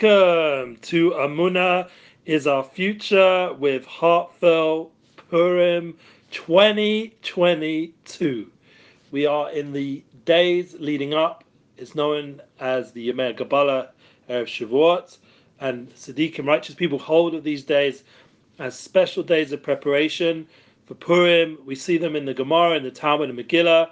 Welcome to Amuna is our future with Heartfelt Purim 2022. We are in the days leading up. It's known as the Yemei Kabbalah of Shavuot, and and righteous people hold of these days as special days of preparation for Purim. We see them in the Gemara, in the Talmud, and Megillah.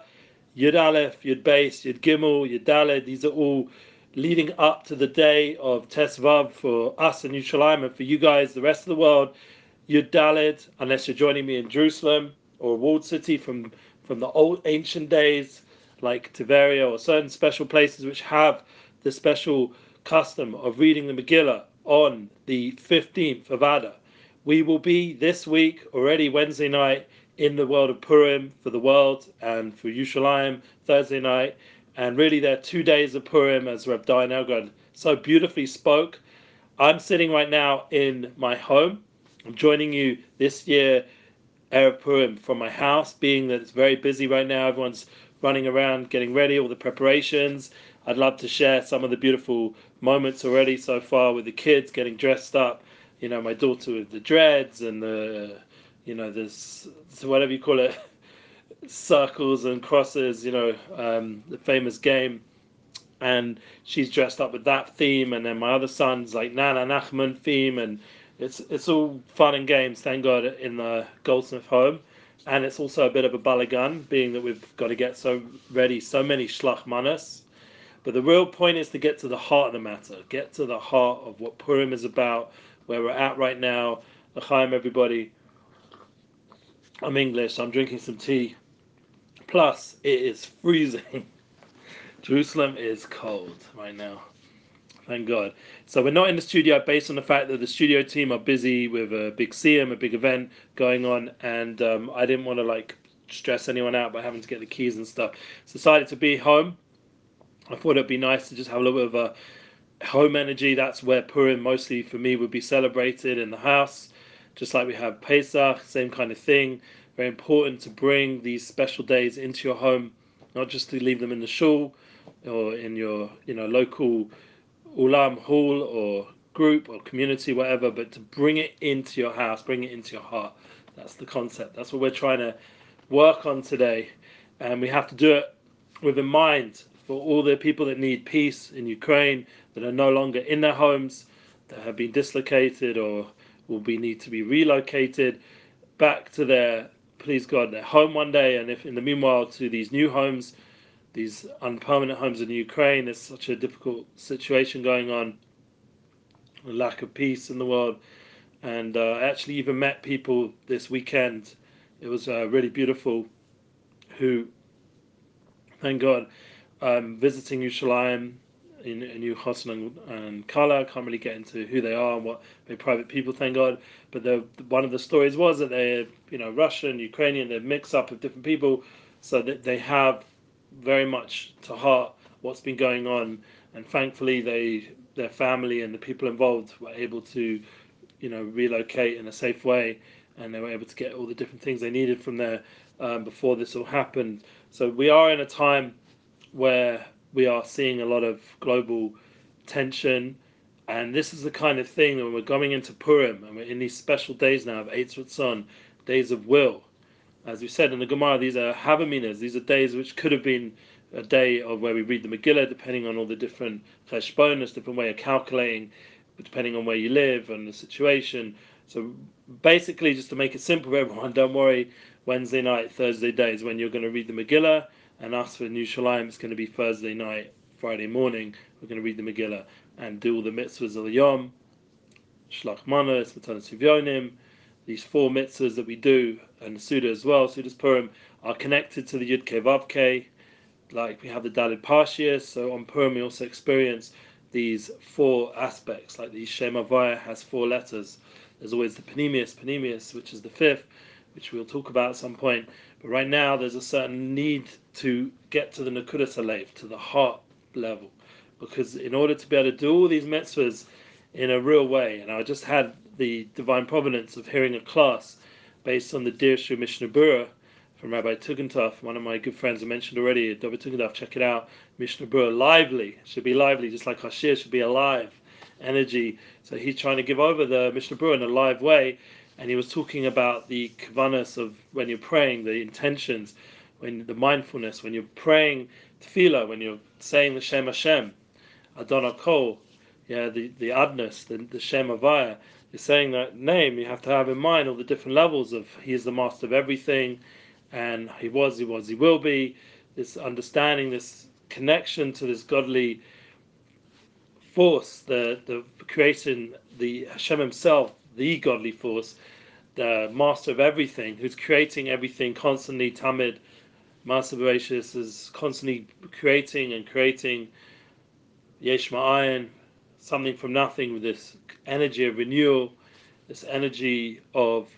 Yud Aleph, Yud Beis, Yud Gimel, Yud Daled. These are all leading up to the day of Tesvav for us in Yerushalayim and for you guys, the rest of the world, Yud Daled, unless you're joining me in Jerusalem or a walled city from, from the old ancient days like Tiberia or certain special places which have the special custom of reading the Megillah on the 15th of Adar. We will be this week, already Wednesday night, in the world of Purim for the world and for Yerushalayim Thursday night and really, there are two days of Purim, as Reb Dayan Elgad so beautifully spoke. I'm sitting right now in my home. I'm joining you this year, Erev Purim, from my house, being that it's very busy right now. Everyone's running around, getting ready, all the preparations. I'd love to share some of the beautiful moments already so far with the kids getting dressed up. You know, my daughter with the dreads and the, you know, this, whatever you call it, circles and crosses, you know, um, the famous game. And she's dressed up with that theme, and then my other son's like Nana Nachman theme, and it's it's all fun and games. Thank God in the Goldsmith home, and it's also a bit of a balagan, being that we've got to get so ready, so many shlach manas. But the real point is to get to the heart of the matter, get to the heart of what Purim is about, where we're at right now. L'chaim, everybody. I'm English. I'm drinking some tea. Plus, it is freezing. Jerusalem is cold right now. Thank God. So we're not in the studio based on the fact that the studio team are busy with a big CM, a big event going on, and um, I didn't want to like stress anyone out by having to get the keys and stuff. Decided to be home. I thought it'd be nice to just have a little bit of a home energy. That's where Purim mostly for me would be celebrated in the house, just like we have Pesach, same kind of thing very important to bring these special days into your home, not just to leave them in the shul or in your you know local ulam hall or group or community, whatever, but to bring it into your house, bring it into your heart. That's the concept. That's what we're trying to work on today, and we have to do it with a mind for all the people that need peace in Ukraine that are no longer in their homes, that have been dislocated or will be need to be relocated back to their please God, their home one day, and if in the meanwhile to these new homes, these unpermanent homes in Ukraine, there's such a difficult situation going on, a lack of peace in the world, and uh, I actually even met people this weekend. It was uh, really beautiful. Who, thank God, um, visiting Yerushalayim in, New Hosn and Kala. I can't really get into who they are and what they're private people, thank God. But the, one of the stories was that they're, you know, Russian, Ukrainian, they're mix up of different people, so that they have very much to heart what's been going on. And thankfully, they, their family and the people involved were able to, you know, relocate in a safe way, and they were able to get all the different things they needed from there um, before this all happened. So we are in a time where we are seeing a lot of global tension. And this is the kind of thing when we're going into Purim and we're in these special days now of Eis Ratzon, days of will. As we said in the Gemara, these are Havaminas, these are days which could have been a day of where we read the Megillah, depending on all the different cheshbonos, different way of calculating, depending on where you live and the situation. So basically, just to make it simple for everyone, don't worry. Wednesday night, Thursday days when you're going to read the Megillah, and us for Yerushalayim, it's going to be Thursday night, Friday morning. We're going to read the Megillah and do all the mitzvahs of the Yom, Shlach Manas, Matanas Sivyonim. These four mitzvahs that we do, and Suda as well, Suda's Purim, are connected to the Yud. Like we have the Dalid Parshias, so on Purim we also experience these four aspects. Like the Shem Havaya has four letters. There's always the Panemius, Panemius, which is the fifth, which we'll talk about at some point. Right now, there's a certain need to get to the Nakudas Alev, to the heart level. Because in order to be able to do all these mitzvahs in a real way, and I just had the divine providence of hearing a class based on the Dirshu Mishnah Berurah from Rabbi Tugendorf, one of my good friends I mentioned already, David Tugendorf, check it out. Mishnah Berurah, lively, should be lively, just like Hashir should be alive. energy. So he's trying to give over the Mishnah Berurah in a live way, and he was talking about the kavanas of when you're praying, the intentions, when the mindfulness, when you're praying tefillah, when you're saying the Shem Hashem, Adon yeah, the the Adnus, the, the Shem Havaya. You're saying that name. You have to have in mind all the different levels of He is the master of everything, and He was, He was, He will be. This understanding, this connection to this godly force, the the creation, the Hashem Himself, the godly force, the master of everything, who's creating everything constantly. Tamid, Maaseh Bereshis is constantly creating and creating. Yesh something from nothing with this energy of renewal, this energy of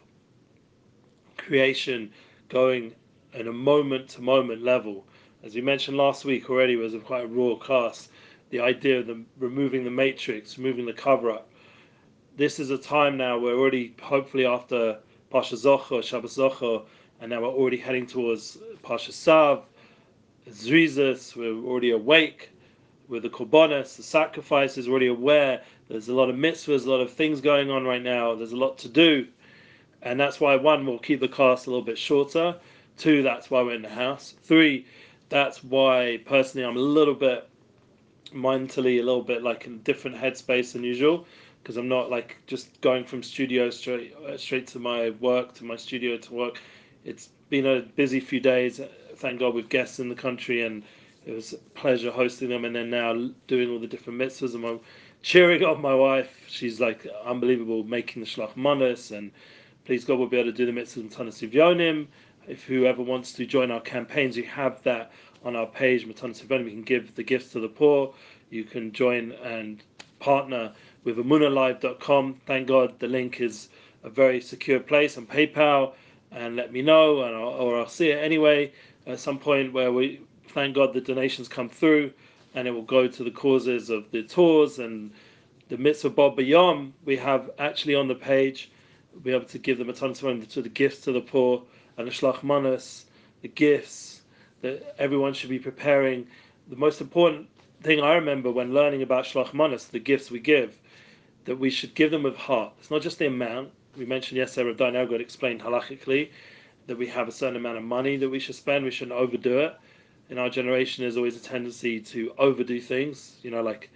creation going in a moment to moment level. As we mentioned last week already, was a quite raw class. The idea of the, removing the matrix, removing the cover up. This is a time now we're already hopefully after Pasha Zocher, Shabbos Zocher, and now we're already heading towards Pasha Sav, Zrizas, we're already awake with the korbanos, the sacrifices, already aware. There's a lot of mitzvahs, a lot of things going on right now. There's a lot to do, and that's why one we'll keep the cast a little bit shorter. Two, that's why we're in the house. Three, that's why personally I'm a little bit mentally a little bit like in different headspace than usual because I'm not like just going from studio straight uh, straight to my work to my studio to work. It's been a busy few days. Thank God with guests in the country and it was a pleasure hosting them and then now doing all the different mitzvahs and I'm cheering on my wife. She's like unbelievable making the shlach manas and please God we'll be able to do the mitzvahs Tanas Yonim. If whoever wants to join our campaigns, you have that on our page, Matanas Yonim. We can give the gifts to the poor. You can join and partner with amunalive.com. Thank God the link is a very secure place on PayPal and let me know and I'll, or I'll see it anyway at some point where we thank God the donations come through and it will go to the causes of the tours and the mitzvah Bob Bayom we have actually on the page we'll be able to give them a ton of to the gifts to the poor and the shlach manas, the gifts that everyone should be preparing. The most important thing I remember when learning about shlach manas, the gifts we give, that we should give them with heart. It's not just the amount. We mentioned yesterday, Rav Dain explained halachically that we have a certain amount of money that we should spend. We shouldn't overdo it in our generation there's always a tendency to overdo things you know like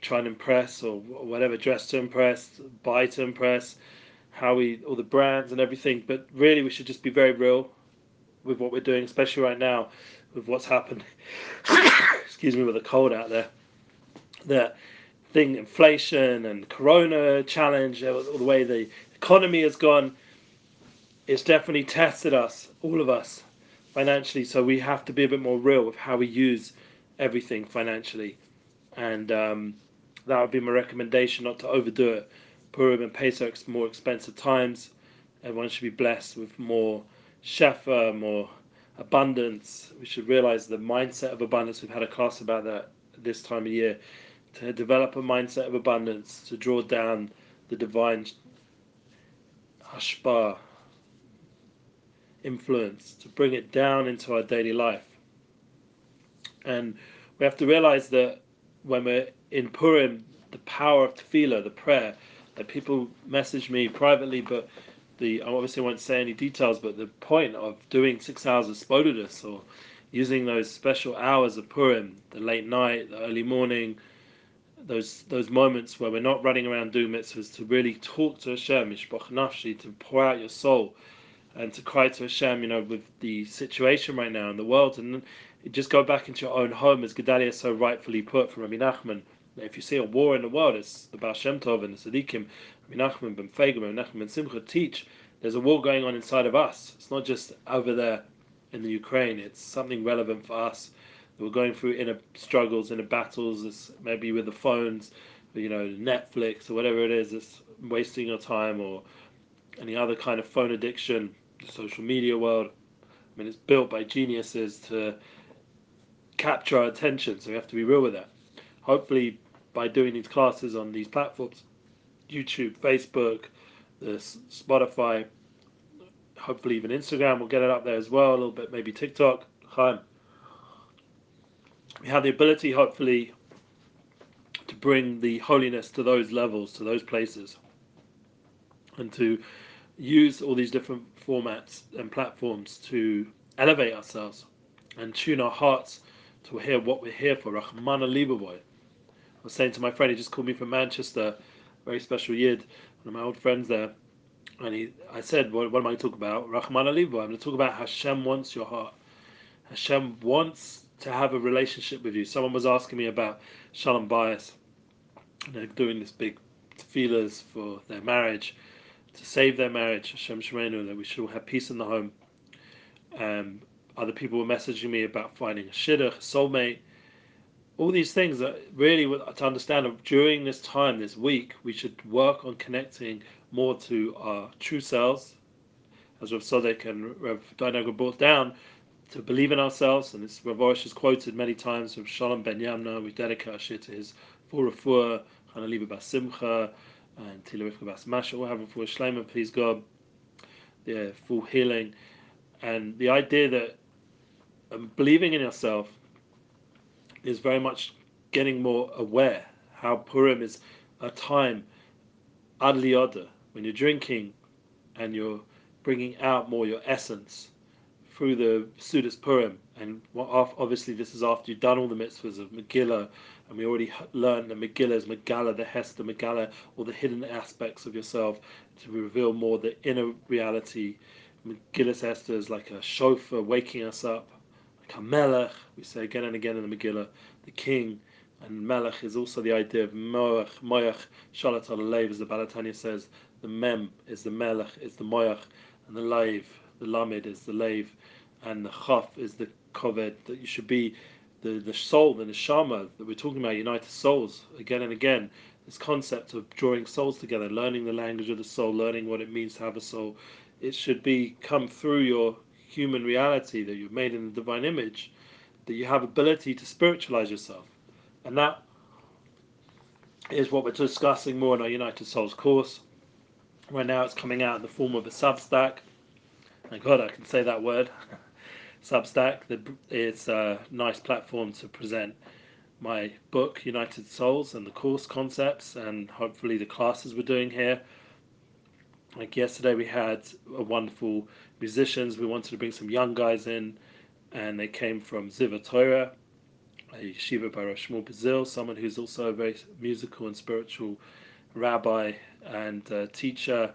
try and impress or whatever dress to impress buy to impress how we all the brands and everything but really we should just be very real with what we're doing especially right now with what's happened excuse me with the cold out there the thing inflation and corona challenge the way the economy has gone it's definitely tested us all of us financially, so we have to be a bit more real with how we use everything financially, and um, that would be my recommendation, not to overdo it. Purim and Pesach more expensive times. Everyone should be blessed with more shefa, more abundance. We should realize the mindset of abundance. We've had a class about that this time of year. To develop a mindset of abundance, to draw down the divine hashpah, influence, to bring it down into our daily life. And we have to realize that when we're in Purim, the power of tefillah, the prayer, that people message me privately, but the I obviously won't say any details, but the point of doing six hours of spodidus or using those special hours of Purim, the late night, the early morning, those those moments where we're not running around doing mitzvahs, to really talk to Hashem, nafshi, to pour out your soul, and to cry to Hashem, you know, with the situation right now in the world, and just go back into your own home, as Gedalia so rightfully put from Rabbi Nachman. If you see a war in the world, it's the Baal Shem Tov and the Tzaddikim, Rabbi Nachman ben Fegel, Rabbi Nachman ben Simcha teach. There's a war going on inside of us. It's not just over there in the Ukraine. It's something relevant for us. We're going through inner struggles, inner battles. It's maybe with the phones, you know, Netflix or whatever it is. It's wasting your time or any other kind of phone addiction the social media world. I mean, it's built by geniuses to capture our attention, so we have to be real with that. Hopefully, by doing these classes on these platforms, YouTube, Facebook, the Spotify, hopefully even Instagram, we'll get it up there as well. A little bit, maybe TikTok. We have the ability, hopefully, to bring the holiness to those levels, to those places, and to use all these different formats and platforms to elevate ourselves and tune our hearts to hear what we're here for. Rahman Alibaboy. I was saying to my friend, he just called me from Manchester, very special yid, one of my old friends there. And he, I said, what, what am I going to talk about? Rahman Alibaboy. I'm going to talk about Hashem wants your heart. Hashem wants to have a relationship with you. Someone was asking me about Shalom Bayis. They're doing this big feelers for their marriage, to save their marriage, Hashem Shemenu, that we should all have peace in the home. Um, other people were messaging me about finding a shidduch, a soulmate, all these things that really to understand during this time, this week, we should work on connecting more to our true selves, as Rav Sodek and Rav Dainaga brought down, to believe in ourselves, and this Rav Orish is quoted many times with Shalom Ben Yamna, we dedicate our shiur to his full refuah, Hanaliba Bas Simcha, and Tila Rivka Bas Masha, have a full Shleiman, please God, the full healing, and the idea that um, believing in yourself is very much getting more aware how Purim is a time ad lioda, when you're drinking and you're bringing out more your essence through the Sudas Purim. And obviously, this is after you've done all the mitzvahs of Megillah, and we already learned that Megillah is Megala, the Hester, Megala, all the hidden aspects of yourself to reveal more the inner reality. Megillah's Hester is like a shofar waking us up like a Melech, we say again and again in the Megillah, the king, and Melech is also the idea of Moach, Moach, Shalat al as the Baal HaTanya says, the Mem is the Melech, is the Moach, and the Leiv, the Lamed is the Leiv, and the Chaf is the Koved, that you should be the, the soul, the neshama that we're talking about, united souls, again and again. This concept of drawing souls together, learning the language of the soul, learning what it means to have a soul, it should be come through your human reality, that you're made in the divine image, that you have ability to spiritualize yourself. And that is what we're discussing more in our United Souls course. Right now it's coming out in the form of a Substack. Thank God I can say that word. Substack. It's a nice platform to present my book, United Souls, and the course concepts, and hopefully the classes we're doing here. Like yesterday, we had a wonderful musicians. We wanted to bring some young guys in, and they came from Ziva Torah, a yeshiva by Rosh Shmuel someone who's also a very musical and spiritual rabbi and uh, teacher.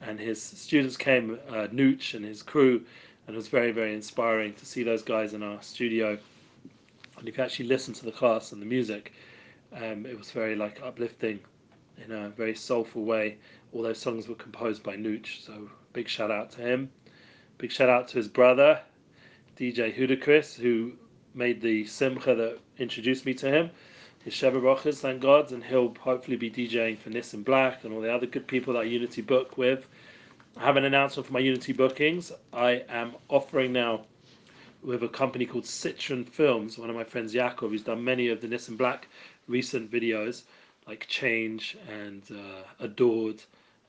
And his students came, uh, Nooch and his crew, and it was very, very inspiring to see those guys in our studio. And you could actually listen to the class and the music, um, it was very like uplifting in a very soulful way. All those songs were composed by Nooch, so big shout out to him. Big shout out to his brother, DJ Hudakris, who made the simcha that introduced me to him. His Sheva Brachas, thank God, and he'll hopefully be DJing for Nissan Black and all the other good people that Unity book with. I have an announcement for my Unity bookings. I am offering now with a company called Citron Films, one of my friends Yaakov, who's done many of the Nissan Black recent videos, like Change and uh, Adored,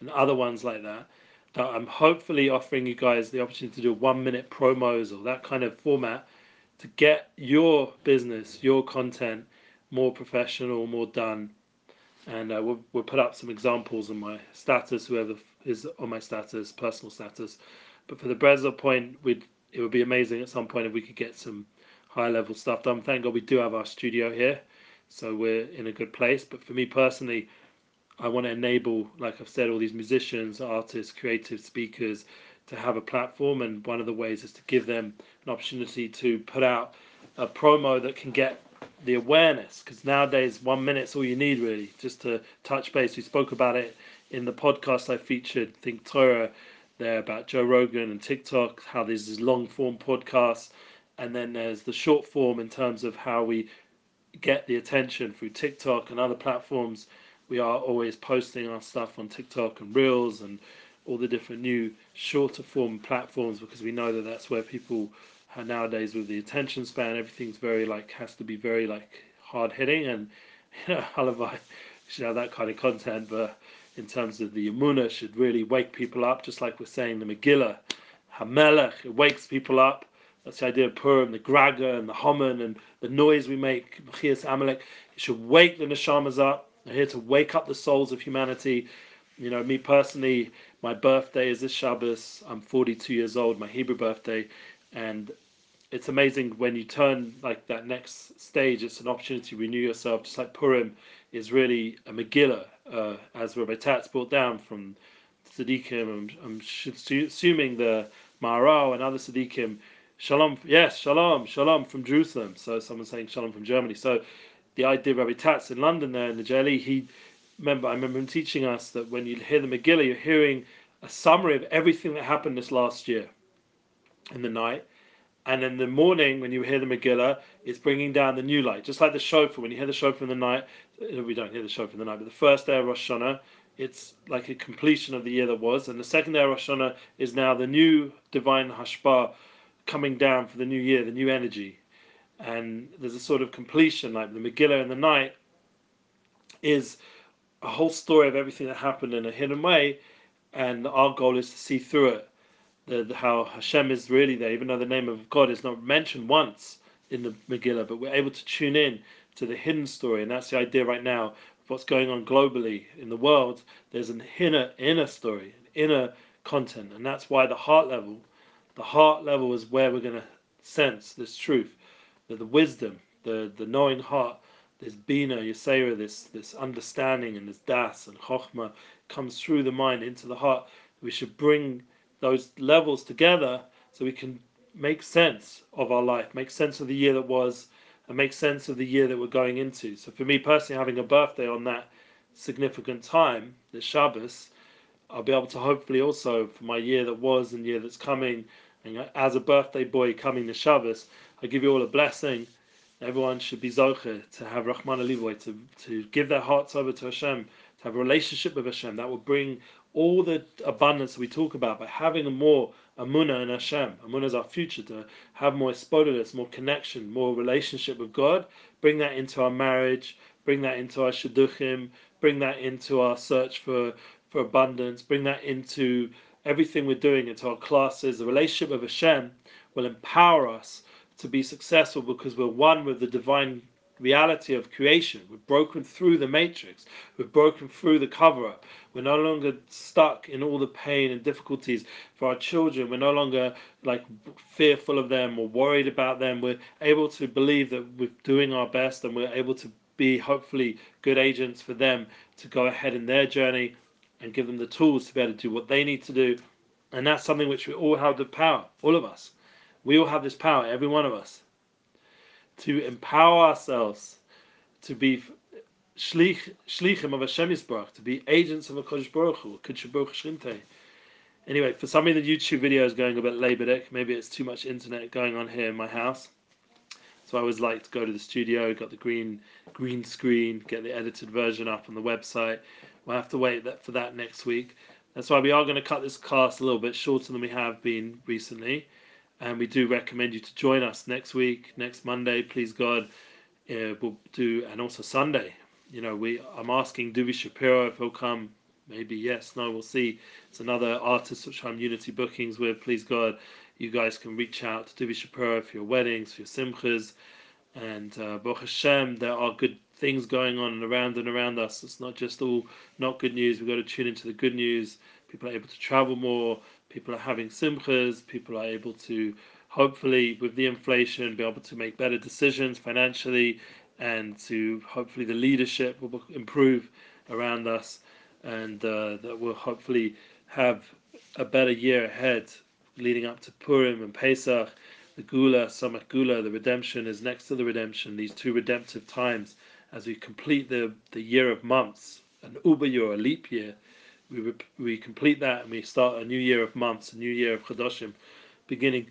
and other ones like that. that. I'm hopefully offering you guys the opportunity to do one minute promos or that kind of format to get your business, your content more professional, more done. And uh, we'll, we'll put up some examples on my status, whoever is on my status, personal status. But for the Breslau point, we'd, it would be amazing at some point if we could get some high level stuff done. Thank God we do have our studio here, so we're in a good place. But for me personally, I want to enable, like I've said, all these musicians, artists, creative speakers to have a platform. And one of the ways is to give them an opportunity to put out a promo that can get the awareness. Because nowadays, one minute's all you need, really, just to touch base. We spoke about it in the podcast I featured, Think Torah, there about Joe Rogan and TikTok, how there's these long form podcasts. And then there's the short form in terms of how we get the attention through TikTok and other platforms we are always posting our stuff on TikTok and Reels and all the different new shorter form platforms because we know that that's where people nowadays with the attention span. Everything's very like has to be very like hard hitting and you know Halavai should have that kind of content, but in terms of the Yamuna should really wake people up, just like we're saying the Megillah. Hamelech, it wakes people up That's the idea of Purim, the Graga and the Haman and the noise we make, Machias Amalek. It should wake the neshamas up. They're here to wake up the souls of humanity. You know, me personally, my birthday is this Shabbos. I'm 42 years old, my Hebrew birthday, and it's amazing when you turn like that next stage. It's an opportunity to renew yourself, just like Purim is really a Megillah, uh, as Rabbi Tatz brought down from Tzaddikim. I'm, I'm assuming the Maharal and other Tzaddikim Shalom, yes, shalom, shalom from Jerusalem. So someone's saying shalom from Germany. So the idea of Rabbi Tatz in London there in the Jelly, he remember I remember him teaching us that when you hear the Megillah, you're hearing a summary of everything that happened this last year in the night. And in the morning, when you hear the Megillah, it's bringing down the new light. Just like the shofar, when you hear the shofar in the night, we don't hear the shofar in the night, but the first day of Rosh Hashanah, it's like a completion of the year that was. And the second day of Rosh Hashanah is now the new divine hashpah coming down for the new year, the new energy. And there's a sort of completion, like the Megillah in the night is a whole story of everything that happened in a hidden way, and our goal is to see through it. Uh, the, how Hashem is really there, even though the name of God is not mentioned once in the Megillah, but we're able to tune in to the hidden story, and that's the idea right now what's going on globally in the world. There's an inner inner story, an inner content, and that's why the heart level the heart level is where we're going to sense this truth, that the wisdom, the, the knowing heart, this bina, yisera, this this understanding and this das and chokhmah comes through the mind into the heart. We should bring those levels together so we can make sense of our life, make sense of the year that was, and make sense of the year that we're going into. So for me personally, having a birthday on that significant time, the Shabbos, I'll be able to hopefully also for my year that was and year that's coming and as a birthday boy coming to Shabbos, I give you all a blessing. Everyone should be zocher to have Rahman Alivoy, to, to give their hearts over to Hashem, to have a relationship with Hashem. That will bring all the abundance we talk about by having a more Amunah in Hashem. Amunah is our future, to have more spodulus, more connection, more relationship with God. Bring that into our marriage, bring that into our shidduchim, bring that into our search for, for abundance, bring that into everything we're doing into our classes, the relationship with Hashem will empower us to be successful because we're one with the divine reality of creation. We've broken through the matrix. We've broken through the cover up. We're no longer stuck in all the pain and difficulties for our children. We're no longer like fearful of them or worried about them. We're able to believe that we're doing our best and we're able to be hopefully good agents for them to go ahead in their journey and give them the tools to be able to do what they need to do. And that's something which we all have the power, all of us. We all have this power, every one of us, to empower ourselves to be shlich, shlichim of Hashem Yisbarach, to be agents of a Kodesh Baruch Hu, Baruch Shrinte. Anyway, for some of the YouTube video is going a bit laboric. Maybe it's too much internet going on here in my house. So I always like to go to the studio, got the green green screen, get the edited version up on the website. We'll have to wait that for that next week. That's why we are going to cut this cast a little bit shorter than we have been recently. And we do recommend you to join us next week, next Monday, please God. Uh, we'll do, and also Sunday. You know, we I'm asking Duvi Shapiro if he'll come. Maybe yes, no, we'll see. It's another artist which I'm Unity bookings with. Please God, you guys can reach out to Duvi Shapiro for your weddings, for your simchas. And uh, Baruch Hashem, there are good things going on and around and around us. It's not just all not good news. We've got to tune into the good news. People are able to travel more. People are having simchas. People are able to, hopefully, with the inflation, be able to make better decisions financially, and to hopefully the leadership will improve around us, and uh, that will hopefully have a better year ahead, leading up to Purim and Pesach. The Gula, Samach Gula, the redemption is next to the redemption. These two redemptive times as we complete the, the year of months, an Uber year, a leap year, we, we complete that and we start a new year of months, a new year of Chodoshim, beginning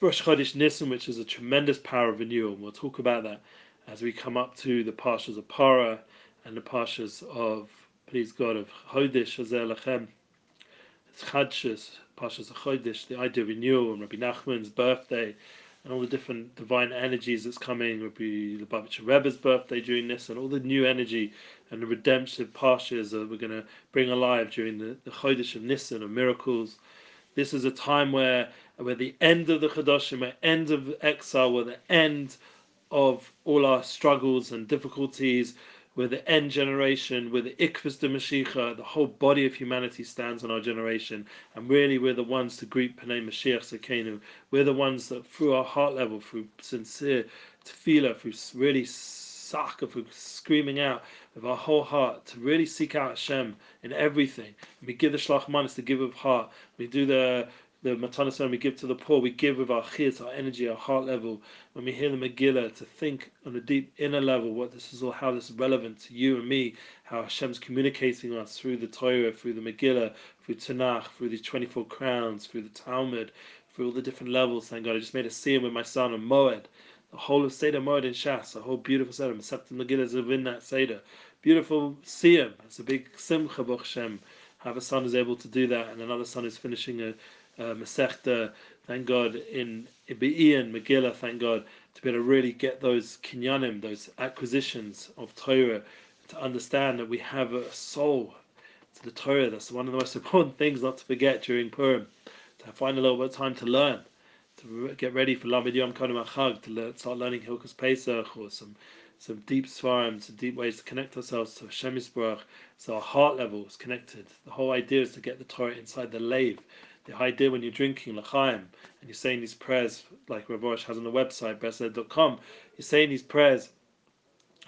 Rosh Chodesh Nisan, which is a tremendous power of renewal. And We'll talk about that as we come up to the Parshas of Para and the Parshas of, please God, of Chodesh, Hazel Lachem, Chadshas, Parshas of Chodesh, the idea of renewal, and Rabbi Nachman's birthday, and all the different divine energies that's coming. The Lubavitcher Rebbe's birthday during this, and all the new energy and the redemptive pastures that we're going to bring alive during the, the Chodesh of Nisan of miracles. This is a time where we're the end of the Chadoshim, we're end of exile, we're the end of all our struggles and difficulties. We're the end generation, we're the Ikvus de Mashiach, the whole body of humanity stands on our generation, and really we're the ones to greet Panay Mashiach Sekenu. We're the ones that through our heart level, through sincere tefillah, through really saka, through screaming out with our whole heart, to really seek out Hashem in everything. we give the Shlach Manas to give with heart. We do the the when we give to the poor, we give with our chiyas, our energy, our heart level. When we hear the Megillah, to think on a deep inner level what this is all, how this is relevant to you and me, how Hashem's communicating us through the Torah, through the Megillah, through Tanakh, through these 24 crowns, through the Talmud, through all the different levels. Thank God. I just made a scene with my son on Moed. The whole of Seder Moed in Shas, a whole beautiful Seder. Masechet Megillah is within that Seder. Beautiful siyum. It's a big simcha, Baruch. Have a son who's able to do that, and another son who's finishing a uh, Masechta, thank God, in Ian Megillah, thank God, to be able to really get those kinyanim, those acquisitions of Torah, to understand that we have a soul to the Torah. That's one of the most important things not to forget during Purim, to find a little bit of time to learn, to get ready for Lamed Yom Kodem Achag, to learn, start learning Hilchos Pesach or some some deep svarim, some deep ways to connect ourselves to Hashem so our heart level is connected. The whole idea is to get the Torah inside the lave, the idea when you're drinking l'chaim and you're saying these prayers, like Rav Rosh has on the website, bresled.com, you're saying these prayers,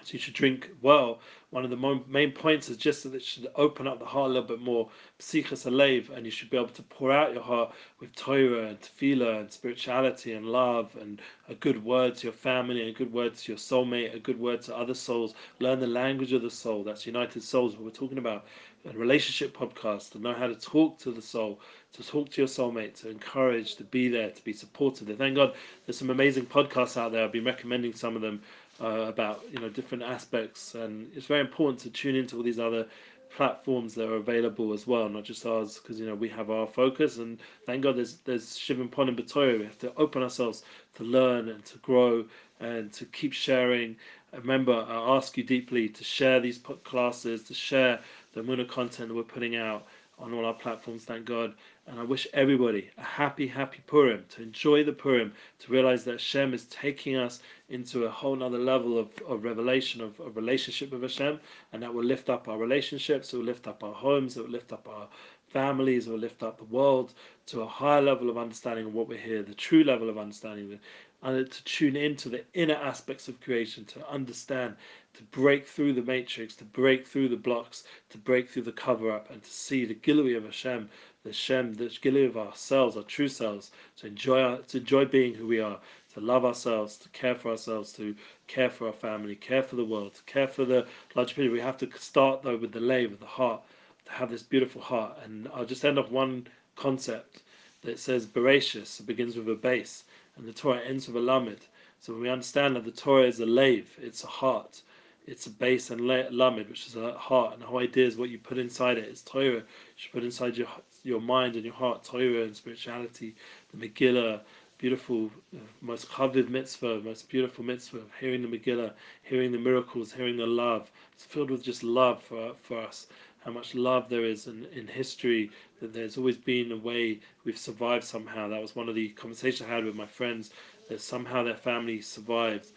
so you should drink well. One of the main points is just that it should open up the heart a little bit more, psichas alev, and you should be able to pour out your heart with Torah and tefillah and spirituality and love and a good word to your family, a good word to your soulmate, a good word to other souls. Learn the language of the soul. That's United Souls, what we're talking about. A relationship podcast to know how to talk to the soul, to talk to your soulmate, to encourage, to be there, to be supportive. Thank God there's some amazing podcasts out there. I've been recommending some of them uh, about you know different aspects, and it's very important to tune into all these other platforms that are available as well, not just ours, because you know we have our focus, and thank God there's there's Shivim Pon and Batoya. We have to open ourselves to learn and to grow and to keep sharing. Remember, I ask you deeply to share these classes, to share the Muna content that we're putting out on all our platforms, thank God. And I wish everybody a happy, happy Purim, to enjoy the Purim, to realize that Hashem is taking us into a whole other level of, of revelation, of, of relationship with Hashem, and that will lift up our relationships, it will lift up our homes, it will lift up our families, it will lift up the world to a higher level of understanding of what we're here, the true level of understanding, and to tune into the inner aspects of creation, to understand to break through the matrix, to break through the blocks, to break through the cover up, and to see the Gilui of Hashem, the Shem, the Gilui of ourselves, our true selves, to enjoy our, to enjoy being who we are, to love ourselves, to care for ourselves, to care for our family, care for the world, to care for the larger people. We have to start though with the lay, with the heart, to have this beautiful heart. And I'll just end up one concept that says Bereshis, it begins with a base, and the Torah ends with a lamed. So when we understand that the Torah is a lave, it's a heart, it's a base and lamed, which is a heart, and the whole idea is what you put inside it is Torah. You should put inside your your mind and your heart Torah and spirituality, the Megillah, beautiful, uh, most chaviv mitzvah, most beautiful mitzvah, hearing the Megillah, hearing the miracles, hearing the love. It's filled with just love for for us. How much love there is in, in history, that there's always been a way we've survived somehow. That was one of the conversations I had with my friends, that somehow their family survived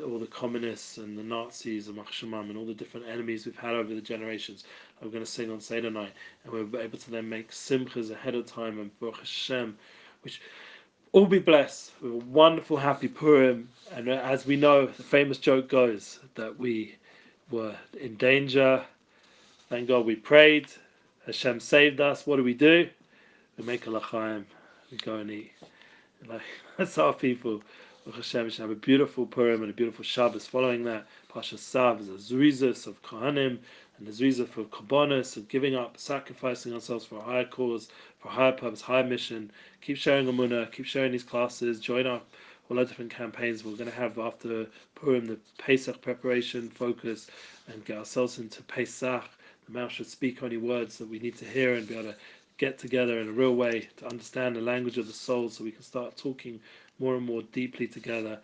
all the communists and the Nazis and Machshamam and all the different enemies we've had over the generations are going to sing on Seder night, and we're able to then make simchas ahead of time and Baruch Hashem, which all be blessed with a wonderful, happy Purim. And as we know, the famous joke goes that we were in danger. Thank God we prayed. Hashem saved us. What do we do? We make a lachaim. We go and eat. Like, that's our people. Hashem should have a beautiful Purim and a beautiful Shabbos following that. Pasha Sav is a Zrizas of Kohanim and a Zrizah for Kabbanis of giving up, sacrificing ourselves for a higher cause, for a higher purpose, higher mission. Keep sharing Amunah, keep sharing these classes, join our all our different campaigns we're going to have after Purim, the Pesach preparation focus, and get ourselves into Pesach. The mouth should speak only words that we need to hear and be able to get together in a real way to understand the language of the soul so we can start talking more and more deeply together.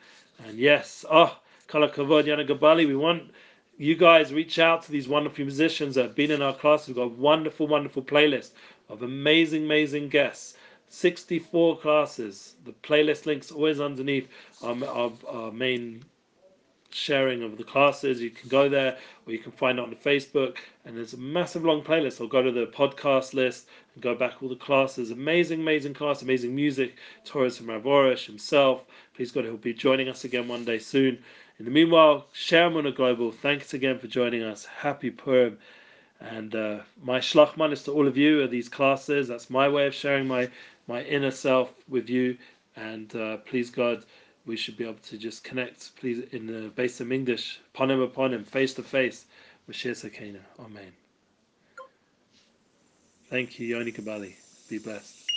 And yes, oh, Kala Kavod Yana Gabali, we want you guys reach out to these wonderful musicians that have been in our class. We've got a wonderful, wonderful playlist of amazing, amazing guests 64 classes. The playlist links always underneath our, our, our main sharing of the classes. You can go there or you can find it on Facebook. And there's a massive long playlist. I'll go to the podcast list and go back all the classes. Amazing, amazing class, amazing music. Torahs from Ravorish himself. Please God, he'll be joining us again one day soon. In the meanwhile, share Muna Global. Thanks again for joining us. Happy Purim. And uh, my shlachman is to all of you at these classes. That's my way of sharing my, my inner self with you. And uh, please God, we should be able to just connect, please, in the base of English, him upon him, face to face, with Shir Sakena. Amen. Thank you, Yoni Kabali. Be blessed.